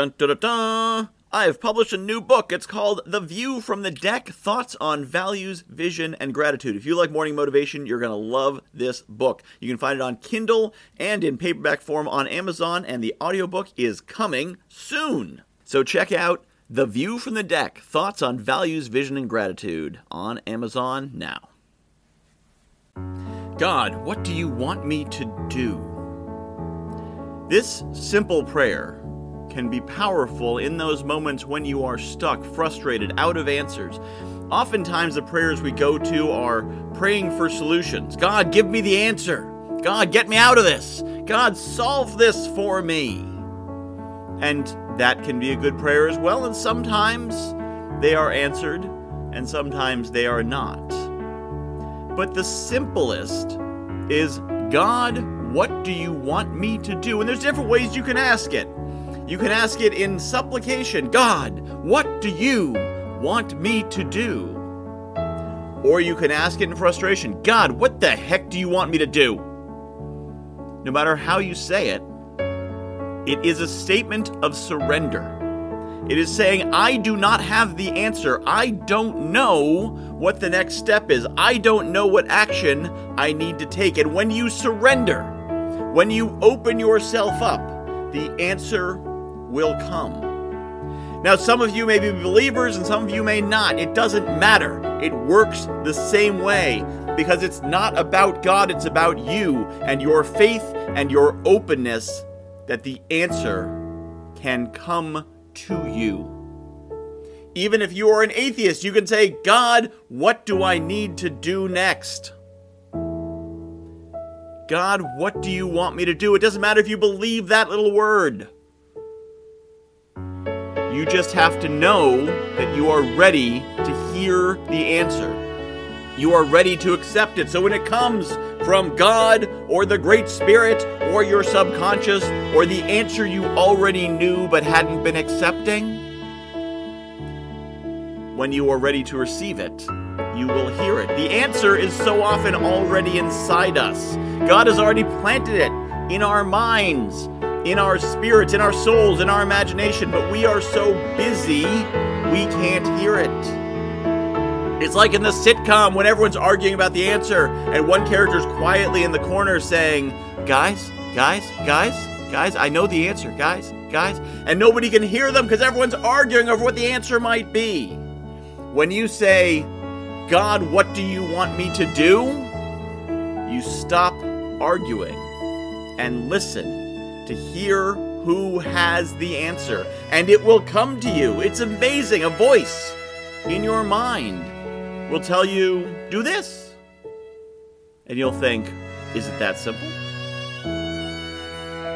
Dun dun dun dun! I have published a new book. It's called The View from the Deck Thoughts on Values, Vision, and Gratitude. If you like morning motivation, you're going to love this book. You can find it on Kindle and in paperback form on Amazon, and the audiobook is coming soon. So check out The View from the Deck Thoughts on Values, Vision, and Gratitude on Amazon now. God, what do you want me to do? This simple prayer can be powerful in those moments when you are stuck, frustrated, out of answers. Oftentimes, the prayers we go to are praying for solutions. God, give me the answer. God, get me out of this. God, solve this for me. And that can be a good prayer as well. And sometimes they are answered, and sometimes they are not. But the simplest is God, what do you want me to do? And there's different ways you can ask it. You can ask it in supplication God, what do you want me to do? Or you can ask it in frustration God, what the heck do you want me to do? No matter how you say it, it is a statement of surrender. It is saying, I do not have the answer. I don't know what the next step is. I don't know what action I need to take. And when you surrender, when you open yourself up, the answer will come. Now, some of you may be believers and some of you may not. It doesn't matter. It works the same way because it's not about God, it's about you and your faith and your openness that the answer can come to you. Even if you are an atheist, you can say, God, what do I need to do next? God, what do you want me to do? It doesn't matter if you believe that little word. You just have to know that you are ready to hear the answer. You are ready to accept it. So when it comes from God or the Great Spirit or your subconscious or the answer you already knew but hadn't been accepting, when you are ready to receive it, you will hear it. The answer is so often already inside us. God has already planted it in our minds in our spirits, in our souls, in our imagination, but we are so busy we can't hear it. It's like in the sitcom when everyone's arguing about the answer and one character's quietly in the corner saying, Guys, guys, guys, guys, I know the answer, guys, guys. And nobody can hear them because everyone's arguing over what the answer might be. When you say, God, what do you want me to do? You stop arguing and listen to hear who has the answer, and it will come to you. It's amazing. A voice in your mind will tell you, do this. And you'll think, is it that simple?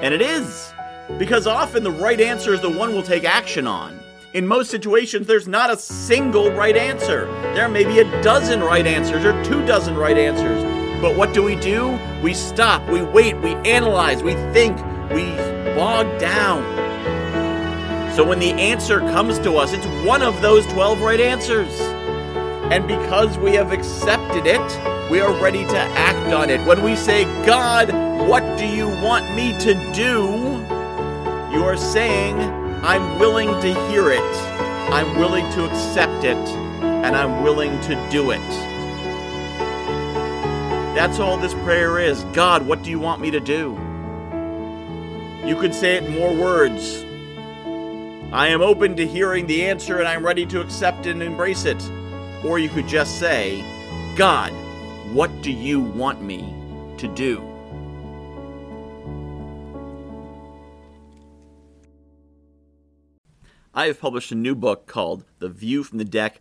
And it is, because often the right answer is the one we'll take action on. In most situations, there's not a single right answer. There may be a dozen right answers or two dozen right answers. But what do we do? We stop, we wait, we analyze, we think, we bog down. So when the answer comes to us, it's one of those 12 right answers. And because we have accepted it, we are ready to act on it. When we say, God, what do you want me to do? You are saying, I'm willing to hear it, I'm willing to accept it, and I'm willing to do it. That's all this prayer is. God, what do you want me to do? You could say it in more words. I am open to hearing the answer and I'm ready to accept and embrace it. Or you could just say, God, what do you want me to do? I have published a new book called The View from the Deck